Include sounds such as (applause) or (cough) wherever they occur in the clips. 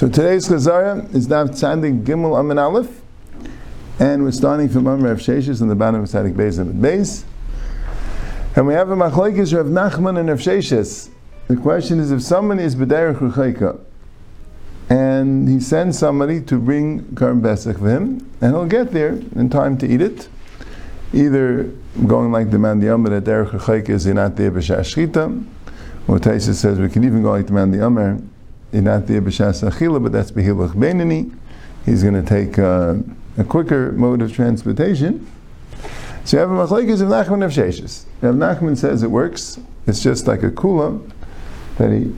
So today's Chazara is now Tzadik Gimel Amin Aleph, and we're starting from Amr Rav Sheshes on the bottom of Tzadik Beis and Beis. And we have a Machlekes Rav Nachman and Rav Sheshes. The question is if someone is B'derech Ruchayka, and he sends somebody to bring Karm Pesach for him, and he'll get there in time to eat it, either going like the man the Amr that Derech Ruchayka is not there B'Shah Shchita, or Taisa says we can even go like the man the Amr you're not there b'shas achila, but that's behilach benini. He's going to take uh, a quicker mode of transportation. So you have a machlekes of Nachman of Sheshes. Rav Nachman says it works. It's just like a kula that he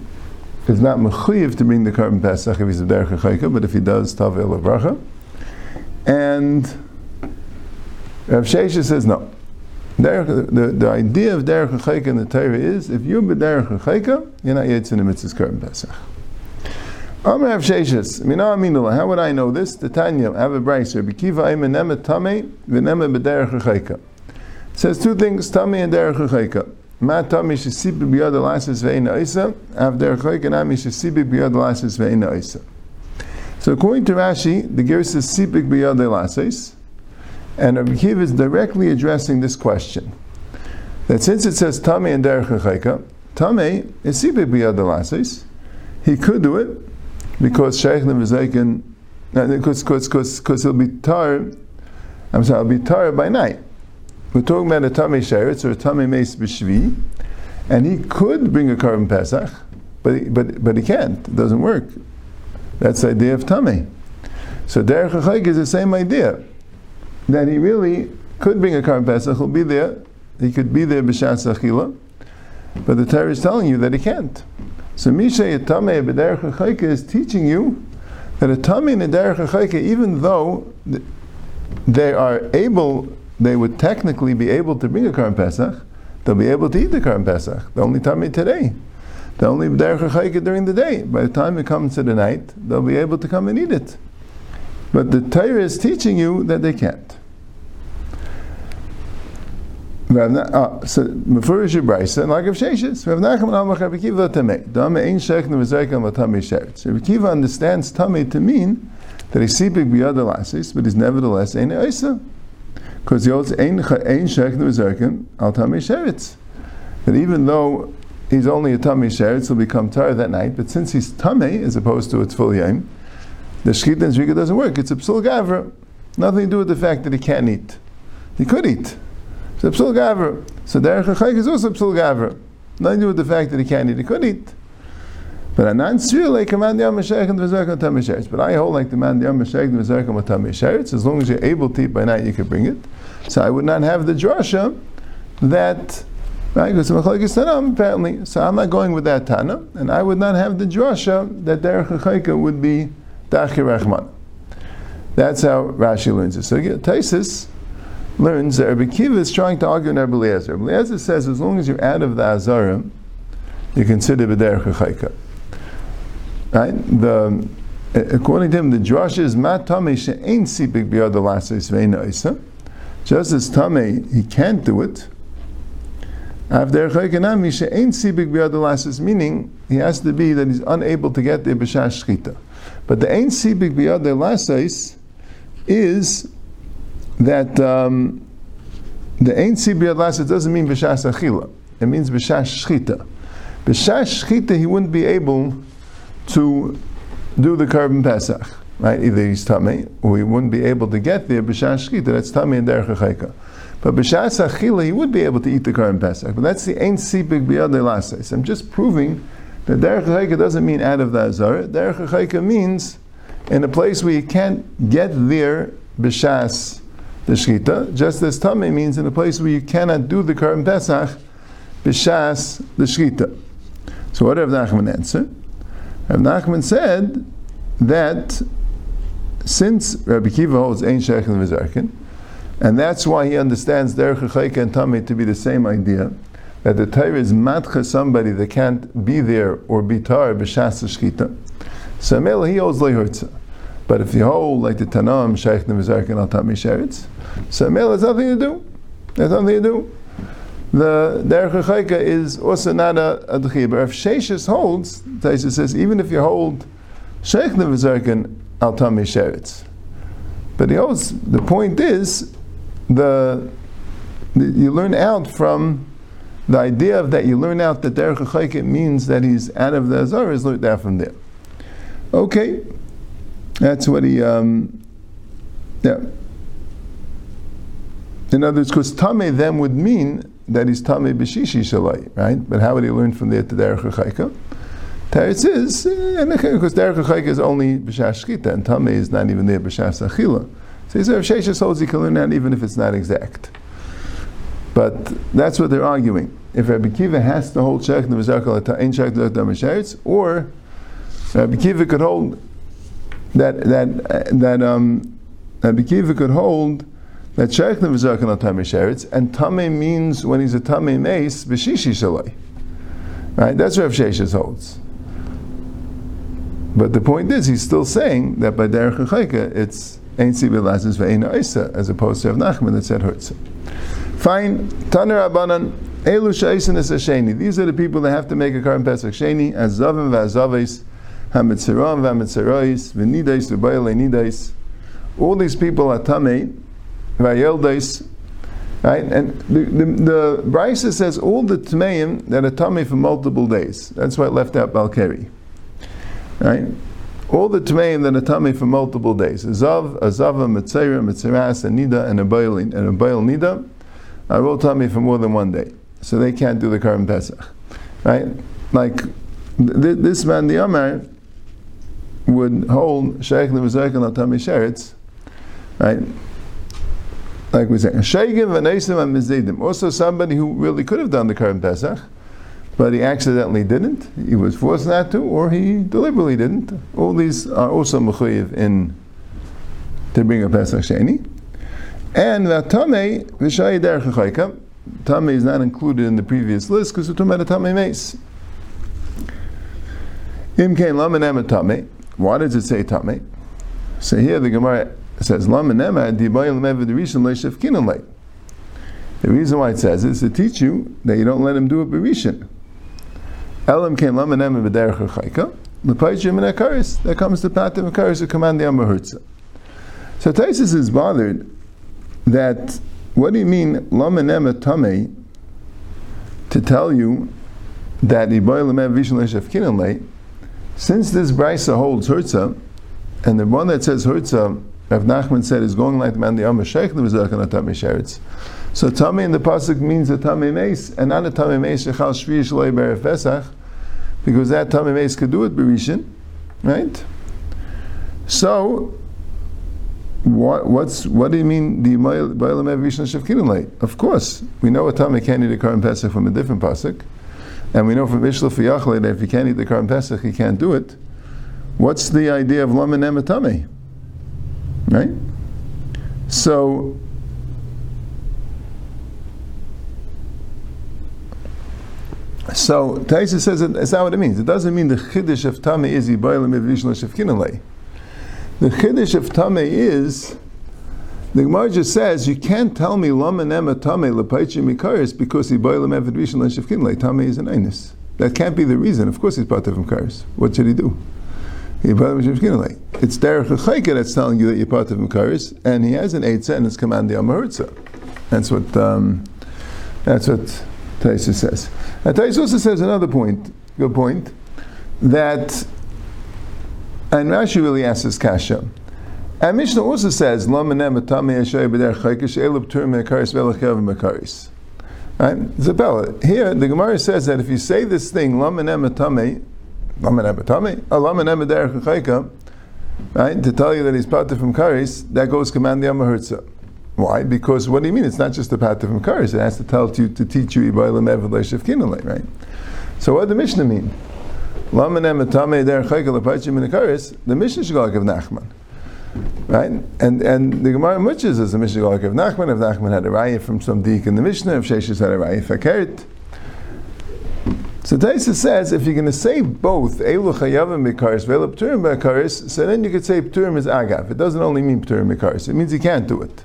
is not mechuyev to bring the korban pesach if he's a derech but if he does, tavel bracha. And Rav Sheshes says no. the, the, idea of derech in the Torah is if you're b'derech chayka, you're not yet in the mitzvah's korban pesach. Amr Rav Sheshes, how would I know this? The Tanya, I have a bracer. B'kiva imenema tamei v'nema b'derech chayka. says two things, tamei and derech chayka. Ma tamei shesibi b'yad alasis ve'ina isa, av derech chayka nami shesibi b'yad alasis ve'ina isa. So according to Rashi, the Ger says sipik b'yad alasis, and Rabbi Kiva is directly addressing this question. That since it says tamei and derech chayka, tamei is sipik b'yad alasis, he could do it, because Sheikh Nevizaikin, uh, because because because because he'll be tired. I'm sorry, he'll be tired by night. We're talking about a tummy sheretz or a tummy meis b'shvi, and he could bring a korban pesach, but he, but but he can't. It doesn't work. That's the idea of tummy. So derech chayk is the same idea that he really could bring a korban pesach. He'll be there. He could be there b'shas achila, but the Torah is telling you that he can't. So Misha Yatame B'derech HaChayke is teaching you that a tummy and a even though they are able, they would technically be able to bring a Karm Pesach, they'll be able to eat the Karm Pesach. The only tummy today. The only derech HaChayke during the day. By the time it comes to the night, they'll be able to come and eat it. But the Torah is teaching you that they can't. Ah, Mefurish Brisa, and like of Sheshes, Rav Nachman Amach Rabbi Kiva Tamei. Dame Ein Shech Nevazekam Latami Sheretz. Rabbi Kiva understands Tamei to mean that he's sipik biyad alasis, but he's nevertheless Ein Eisa. Because he holds Ein Shech Nevazekam Al Tami Sheretz. That even though he's only a Tami Sheretz, he'll become tired that night, but since he's Tamei, as opposed to its full Yom, the Shechita and doesn't work. It's a Psul Gavra. Nothing to do with the fact that he can't eat. He could eat. So psul gaver. So derech chayk is also psul gaver. Nothing to do with the fact that he can't eat, he could eat. But a non like command the Amashach and the Vizarkam Tamisheretz. But I hold like the man the Amashach and Vizarkam Tamisheretz. As long as you're able to eat by night, you can bring it. So I would not have the drasha that right because Tanam apparently. So I'm not going with that Tana, and I would not have the drasha that Derech Chayka would be Dachir Rachman. That's how Rashi learns it. So Taisis learns that Rabbi Kiva is trying to argue in Rabbi Eliezer. Rabbi Eliezer says as long as you're out of the Azarim, you consider B'derech HaChayka. Right? The, according to him, the Josh is Mat Tameh She'ein Sipik B'yad Alasis Ve'ena Isa. Just as Tameh, he can't do it. Avder Chaykanami She'ein Sipik B'yad Alasis, meaning he has to be that he's unable to get there B'shash Shchita. But the Ein Sipik B'yad Alasis is that um, the Ein Sibiyad Lasa doesn't mean B'shas Achila. It means B'shas Shchita. B'shas Shchita, he wouldn't be able to do the korban Pesach. Right? Either he's Tamei, or he wouldn't be able to get there B'shas Shchita. That's Tamei and Derech HaChaika. But B'shas Achila, he would be able to eat the carbon Pesach. But that's the Ein Sibiyad Lasa. So I'm just proving that Derech HaChaika doesn't mean out of the Azar. Derech HaChaika means in a place where you can't get there B'shas the shchita, just as tame means in a place where you cannot do the Karm Pesach, b'shas the shchita. So what did Rav Nachman answer? Rav Nachman said that since Rabbi Kiva holds Ein and Vizarkin, and that's why he understands Derech Chayka and Tame to be the same idea, that the Torah is matcha somebody that can't be there or be tar b'shas shchita. So he holds lehurtza. But if you hold like the Tanam, Shaykh Nevizarkin al Tami Sheretz, so Mel has nothing to do. There's nothing to do. The Derech Chayka is also not a, a But if Sheshis holds, Taisa says, even if you hold Sheikhna v'zarkin al tamei sheretz. But he holds, the point is, the, the, you learn out from the idea of that you learn out that derech chayket means that he's out of the azar is learned out from there. Okay, that's what he. Um, yeah. In other words, because tame then would mean that he's tame b'shishi shalai, right? But how would he learn from there to derech chayka? Teretz is because derech chayka is only b'shash shkita, and tame is not even there b'shash achila. So he says Sheshes holds he can learn that even if it's not exact. But that's what they're arguing. If Rabbi Kiva has to hold Shech Nevazakal Ein Shech Nevazakal or Rabbi Kiva could hold that that that um, could hold that Shech Nevazakal Sheretz, and Tame means when he's a Tame Mace B'shishi Shalai. Right? That's Rav Sheshes holds. But the point is, he's still saying that by Derech Chayka, it's Ein Sibil Lazis Ve'ein Isa, as opposed to Rav Nachman that said Hertz. Fine. Taner Abanan. Elu Shaisin is Sheni. These are the people that have to make a Karim Pesach Sheni. as Azavim V'azavis. Hamitziram V'amitzirois. V'nidais V'bayale Nidais. All these people are Tamei. V'ayeldeis. Right? And the, the, the Brisa says all the Tmeim that are Tamei for multiple days. That's why it left out Balkeri. Right? All the Tmeim that are Tamei for multiple days. Azav, Azava, Mitzera, Mitzeras, and Nida, and a Nida are all tummy for more than one day, so they can't do the Karim Pesach, right? Like th- this man, the Amar, would hold Sheikh Levazek and tummy Sheretz, right? Like we say, Sheikim v'neisim and mizidim. Also, somebody who really could have done the Karim Pesach, but he accidentally didn't. He was forced not to, or he deliberately didn't. All these are also mechuyev in to bring a Pesach Sheni. And the Tame, Vishayi Derech Tame is not included in the previous list because we're talking about a Tame Mace. Im Tame. Why does it say Tame? So here the Gemara says Leishef The reason why it says it is to teach you that you don't let him do it Berishin. Elam Kain Laman Ema V'derech Chayka. L'paychim and Akaris. That comes to Patim Akaris to command the Amahurtza. So Taisus is bothered that what do you mean lamenem tame to tell you that since this brisa holds Hertza, and the one that says Hertza, Rav Nachman said is going like the man the Amr Sheikh the Mizrach Tame Sheretz. So Tami in the pasuk means a Tami Meis, and not a Tame Meis Shechal Shvi Shalei Ber Pesach, because that Tami Meis could do it Berishin, right? So what, what's what do you mean the Bailam Rishon Shevkinun Of course, we know a Tami can't eat a Karim Pesach from a different pasuk, and we know from Ishla Fiyachle that if he can't eat the Karim Pesach, he can't do it. What's the idea of Laman Ematame? Right? So, so Taisa says it, that's not what it means. It doesn't mean the Chiddush of Tame is Bailam Rishon Shevkinun the chiddush of tame is the Gemara just says you can't tell me lama nema tame lepaichi mikaris because he boilem evid rishon l'shivkin tame is an einus. That can't be the reason. Of course, he's part of Makaris. What should he do? He It's derech chayka that's telling you that you're part of Makaris, and he has an eight sentence command the Amahurza. That's what um, that's what Taisa says. And Taisa also says another point, good point, that and Rashi really asks this kasha. And Mishnah also says. Right? Zabella. Here, the Gemara says that if you say this thing, Lamanem b'der chayka, right, to tell you that he's pater from karis, that goes command the Amahertza. Why? Because what do you mean? It's not just a pater from karis. It has to tell you to teach you ibaylam ev right? So what does the Mishnah mean? the Mishnah should go like Nachman. Right? And and the Gemara Muchas is the Mishnah of Nachman, if Nachman had a raya from some dik in the Mishnah, if Sheshes had a raya fakert. So Taisa says if you're going to say both Elu Chayavim Bikaris, Vela Pturim Bikaris, so then you could say Pturim is Agav. It doesn't only mean Pturim Bikaris, it means you can't do it.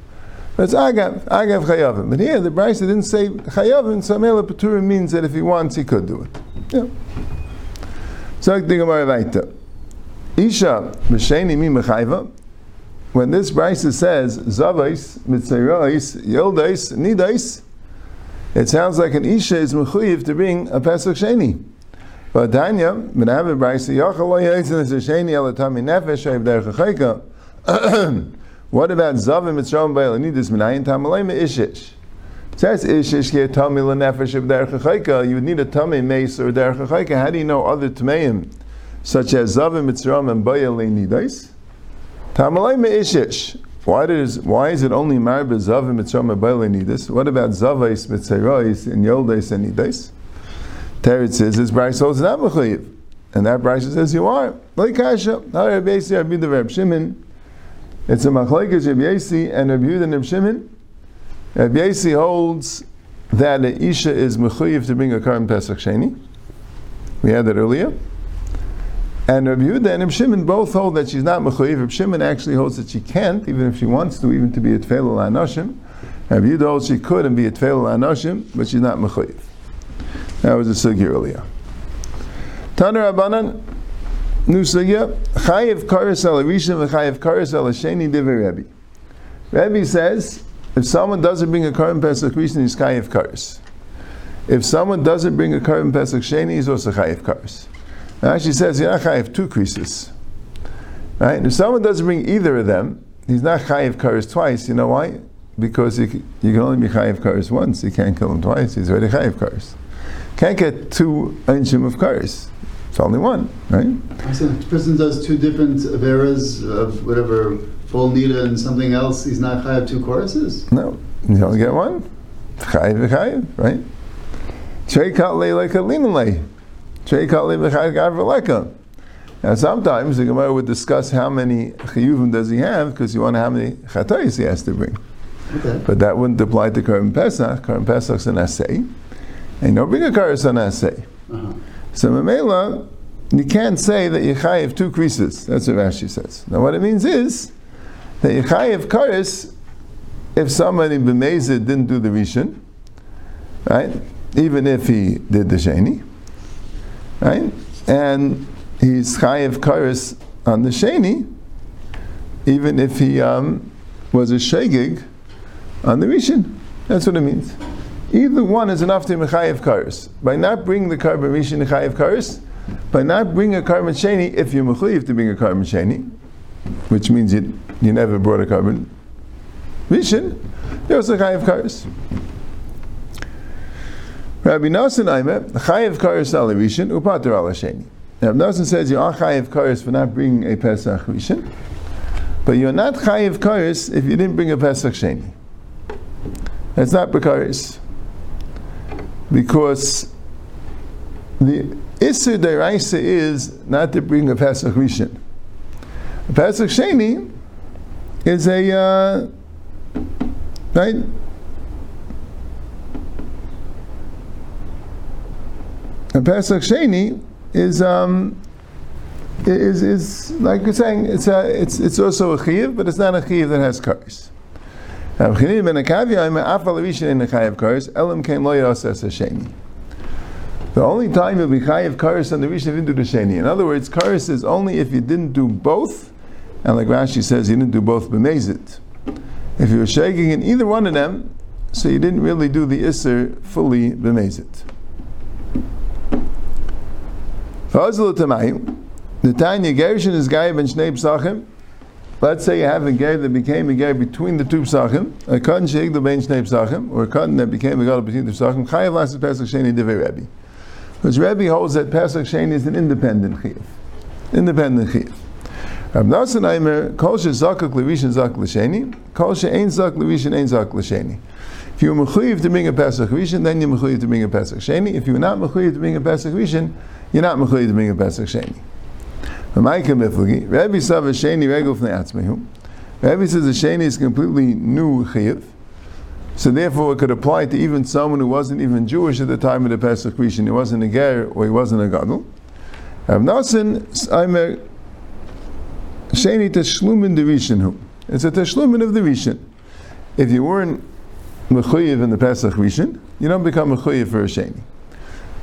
But it's Agav, Agav Chayavim. But here the Bryce didn't say Chayavim, so Mela Pturim means that if he wants, he could do it. Yeah. Sagt die Gemara weiter. Isha b'sheni mi mechayva. When this brisa says zavais mitzayrais yildais nidais, it sounds like an isha is mechuyev to bring a pesach sheni. But Danya, when I have a brisa yachal lo yitzin es sheni elatami nefesh shayv derech. (clears throat) What about zavim mitzrayim ba'elanidis minayin tamalayim ishish? Says ishish ki tami lenefesh of derech. You would need a tami mace or derech. How do you know other tameim? such as Zavim Mitzram and Bayale Nidais. Why does why is it only Marbe Zavim Bayale Nidais? What about Zavais Mitzayrais and Yoldais and Nidais? Teretz says this Bryce holds not Mechayiv. And that Bryce says you are. Like Kasha, Rabbi Yasi, Rabbi the Reb Shimon. It's a Machlaikas Rabbi Yasi and Rabbi Yehuda and Reb Shimon. Rabbi Yasi holds that the Isha is Mechayiv to bring a Karim Pesach Sheni. We had that earlier. And Rabbi Yehuda and Rabbi Shimon both hold that she's not mechuyev. Rabbi Shimon actually holds that she can't, even if she wants to, even to be a tefillah la'anoshim. Rabbi Yehuda holds she could and be a tefillah la'anoshim, but she's not mechuyev. That was a sugi earlier. Tana Rabbanan, new sugya, chayiv karis al rishon v'chayiv karis al sheni divrei Rebbe. Rebbe says, if someone doesn't bring a karim pesach rishon, he's chayiv karis. If someone doesn't bring a karim pesach sheni, he's also chayiv karis. Now actually says you're not chayiv two creases. Right? If someone doesn't bring either of them, he's not chayiv karis twice. You know why? Because you, you can only be chayiv karis once. You can't kill him twice. He's already chayiv karis. Can't get two inchim of karis. It's only one, right? So if a person does two different averas of whatever, full nida and something else, he's not chayav two choruses? No, you only get one. Chayiv chayiv, right? Trei katlei like a linalei. Now sometimes the Gemara would discuss how many chiyuvim does he have because you want to how many chatayis he has to bring. Okay. But that wouldn't apply to Karim Pesach. Karim Pesach's an assay. And you don't bring a Karis on assay. Uh-huh. So Mamela, you can't say that you chayiv two creases. That's what Rashi says. Now what it means is that you chayiv Karis if somebody b'mezid didn't do the Rishon, right? Even if he did the Sheni right? And he's chayiv karis on the sheni, even if he um, was a shegig on the rishon. That's what it means. Either one is enough to mechayiv karis. By not bringing the korban rishon chayiv karis, by not bringing a korban sheni, if you're mechayiv to bring a korban sheni, which means you, you never brought a korban you're also chayiv karis. Rabbi Nosson Aimer, Chayev Karis al Rishon, Upater al. Rabbi Nosson says you are Chayev Karis for not bringing a Pesach Rishon, but you're not Chayev Karis if you didn't bring a Pesach Sheni. That's not Bekaris. Because the Isser Deraisa is not to bring a Pesach Rishon. A Pesach Sheni is a, uh, right? And Pesach Sheni is um, is is like you're saying it's a it's it's also a chiv, but it's not a chiv that has in the. The only time you'll be chayav kares on the rishon the sheni. In other words, kares is only if you didn't do both, and like Rashi says, you didn't do both b'mezit. If you were shaking in either one of them, so you didn't really do the isser fully b'mezit. The Tanya is Gai ben Shnei. Let's say you have a Gai that became a Gai between the two Psachim, a Kadden Sheigdel ben Shnei Psachim, or a Kadden that became a Gai between the Psachim, Chayav Lasses Pesach Sheni Devei Rebbe. Because Rebbe holds that Pesach Sheni is an independent Chiyav. Independent Chiyav. Rav Nassan Aimer, Kol She Zakak Levishin Zak L'Sheni, Kol She Ein Zak Levishin Ein Zak L'Sheni. If you're mechuyev to bring a Pesach Rishon, then you're mechuyev to bring a Pesach Sheni. If you're not mechuyev to bring a Pesach Rishon, you're not mechuyev to bring a Pesach Sheni. Rebbe Sava Sheni Regel from the Atzmehu. Rebbe says the Sheni is completely new Chiyav. So therefore it could apply to even someone who wasn't even Jewish at the time of the Pesach Rishon. He wasn't a Ger or he wasn't a Gadol. Rav Nassan, I'm a Sheni Teshlumin Rishon. It's a Teshlumin of the Rishon. If you weren't mechuyev in the Pesach Rishon, you don't become mechuyev for a sheni.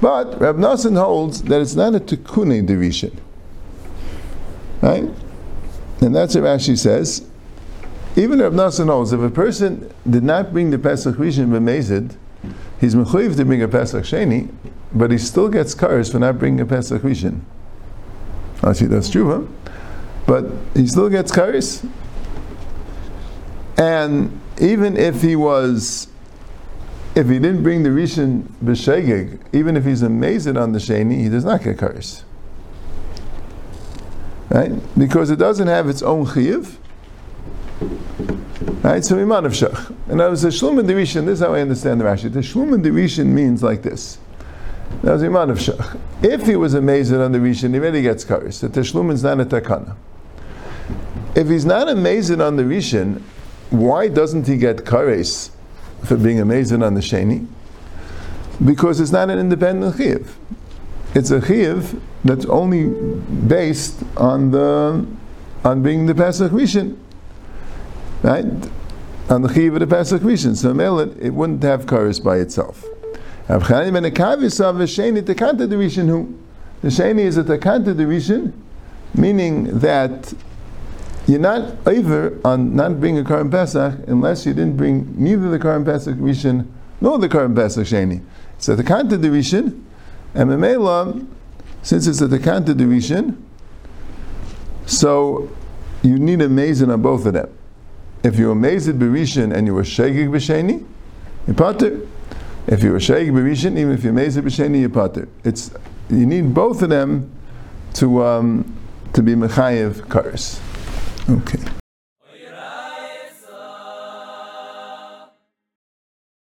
But Rab Nassan holds that it's not a tikkunei derishon. Right? And that's what Rashi says. Even Rav Nassan knows if a person did not bring the Pesach Rishon b'mezid, he's mechuyev to bring a Pesach Sheni, but he still gets cars for not bringing a Pesach Rishon. Actually, that's true, huh? But he still gets cars. And even if he was, if he didn't bring the Rishon b'shegeg, even if he's amazed on the Sheni, he does not get cars. Right? Because it doesn't have its own chiyuv. Right? So iman of shach. And I was a shlum and dirishin, this is how I understand the Rashi. The shlum and dirishin means like this. That was iman of shach. If he was amazed on the rishon, he really gets karis. The teshlum is not a takana. If he's not amazed on the rishon, why doesn't he get kares for being amazed on the sheni? Because it's not an independent chiyuv. It's a chiyuv that's only based on the on being the Pesach Rishon, right? On the chiyuv of the Pesach Rishon. So Melet, it wouldn't have kares by itself. The sheni is a takanta division, meaning that you're not over on not bringing a Karim Pesach unless you didn't bring neither the Karim Pesach Rishon nor the Karim Pesach Sheni. So the Kanta division, and Memela, since it's a Takanta division, so you need a mazin on both of them. If you're amazed b'rishon and you were shegig b'sheni, you pater. If you were shegig b'rishon, even if you're amazed b'sheni, you pater. It's you need both of them to um, to be mechayev kares. Okay.